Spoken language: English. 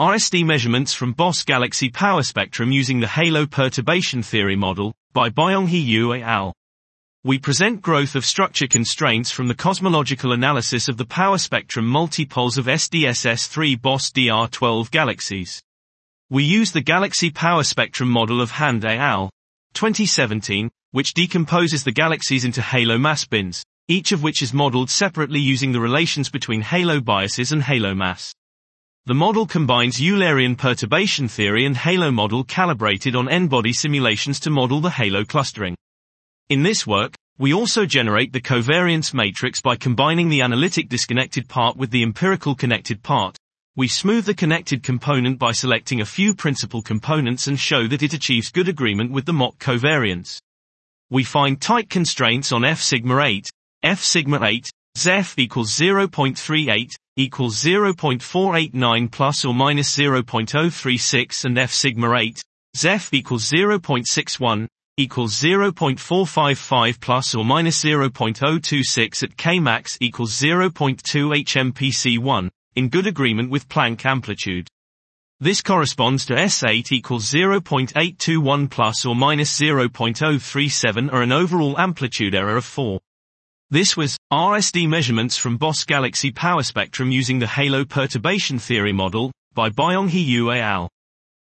RSD measurements from BOSS galaxy power spectrum using the halo perturbation theory model, by Byeonghee Yu et al. We present growth of structure constraints from the cosmological analysis of the power spectrum multipoles of SDSS3 BOSS DR12 galaxies. We use the galaxy power spectrum model of Hand et al. 2017, which decomposes the galaxies into halo mass bins, each of which is modeled separately using the relations between halo biases and halo mass. The model combines Eulerian perturbation theory and halo model calibrated on n-body simulations to model the halo clustering. In this work, we also generate the covariance matrix by combining the analytic disconnected part with the empirical connected part. We smooth the connected component by selecting a few principal components and show that it achieves good agreement with the mock covariance. We find tight constraints on F sigma 8, F sigma 8, ZEF equals 0.38, equals 0.489 plus or minus 0.036 and F sigma 8, ZEF equals 0.61, equals 0.455 plus or minus 0.026 at Kmax equals 0.2 HMPC1, in good agreement with Planck amplitude. This corresponds to S8 equals 0.821 plus or minus 0.037 or an overall amplitude error of 4. This was RSD measurements from BOSS Galaxy power spectrum using the halo perturbation theory model by Byeonghee Yu et al.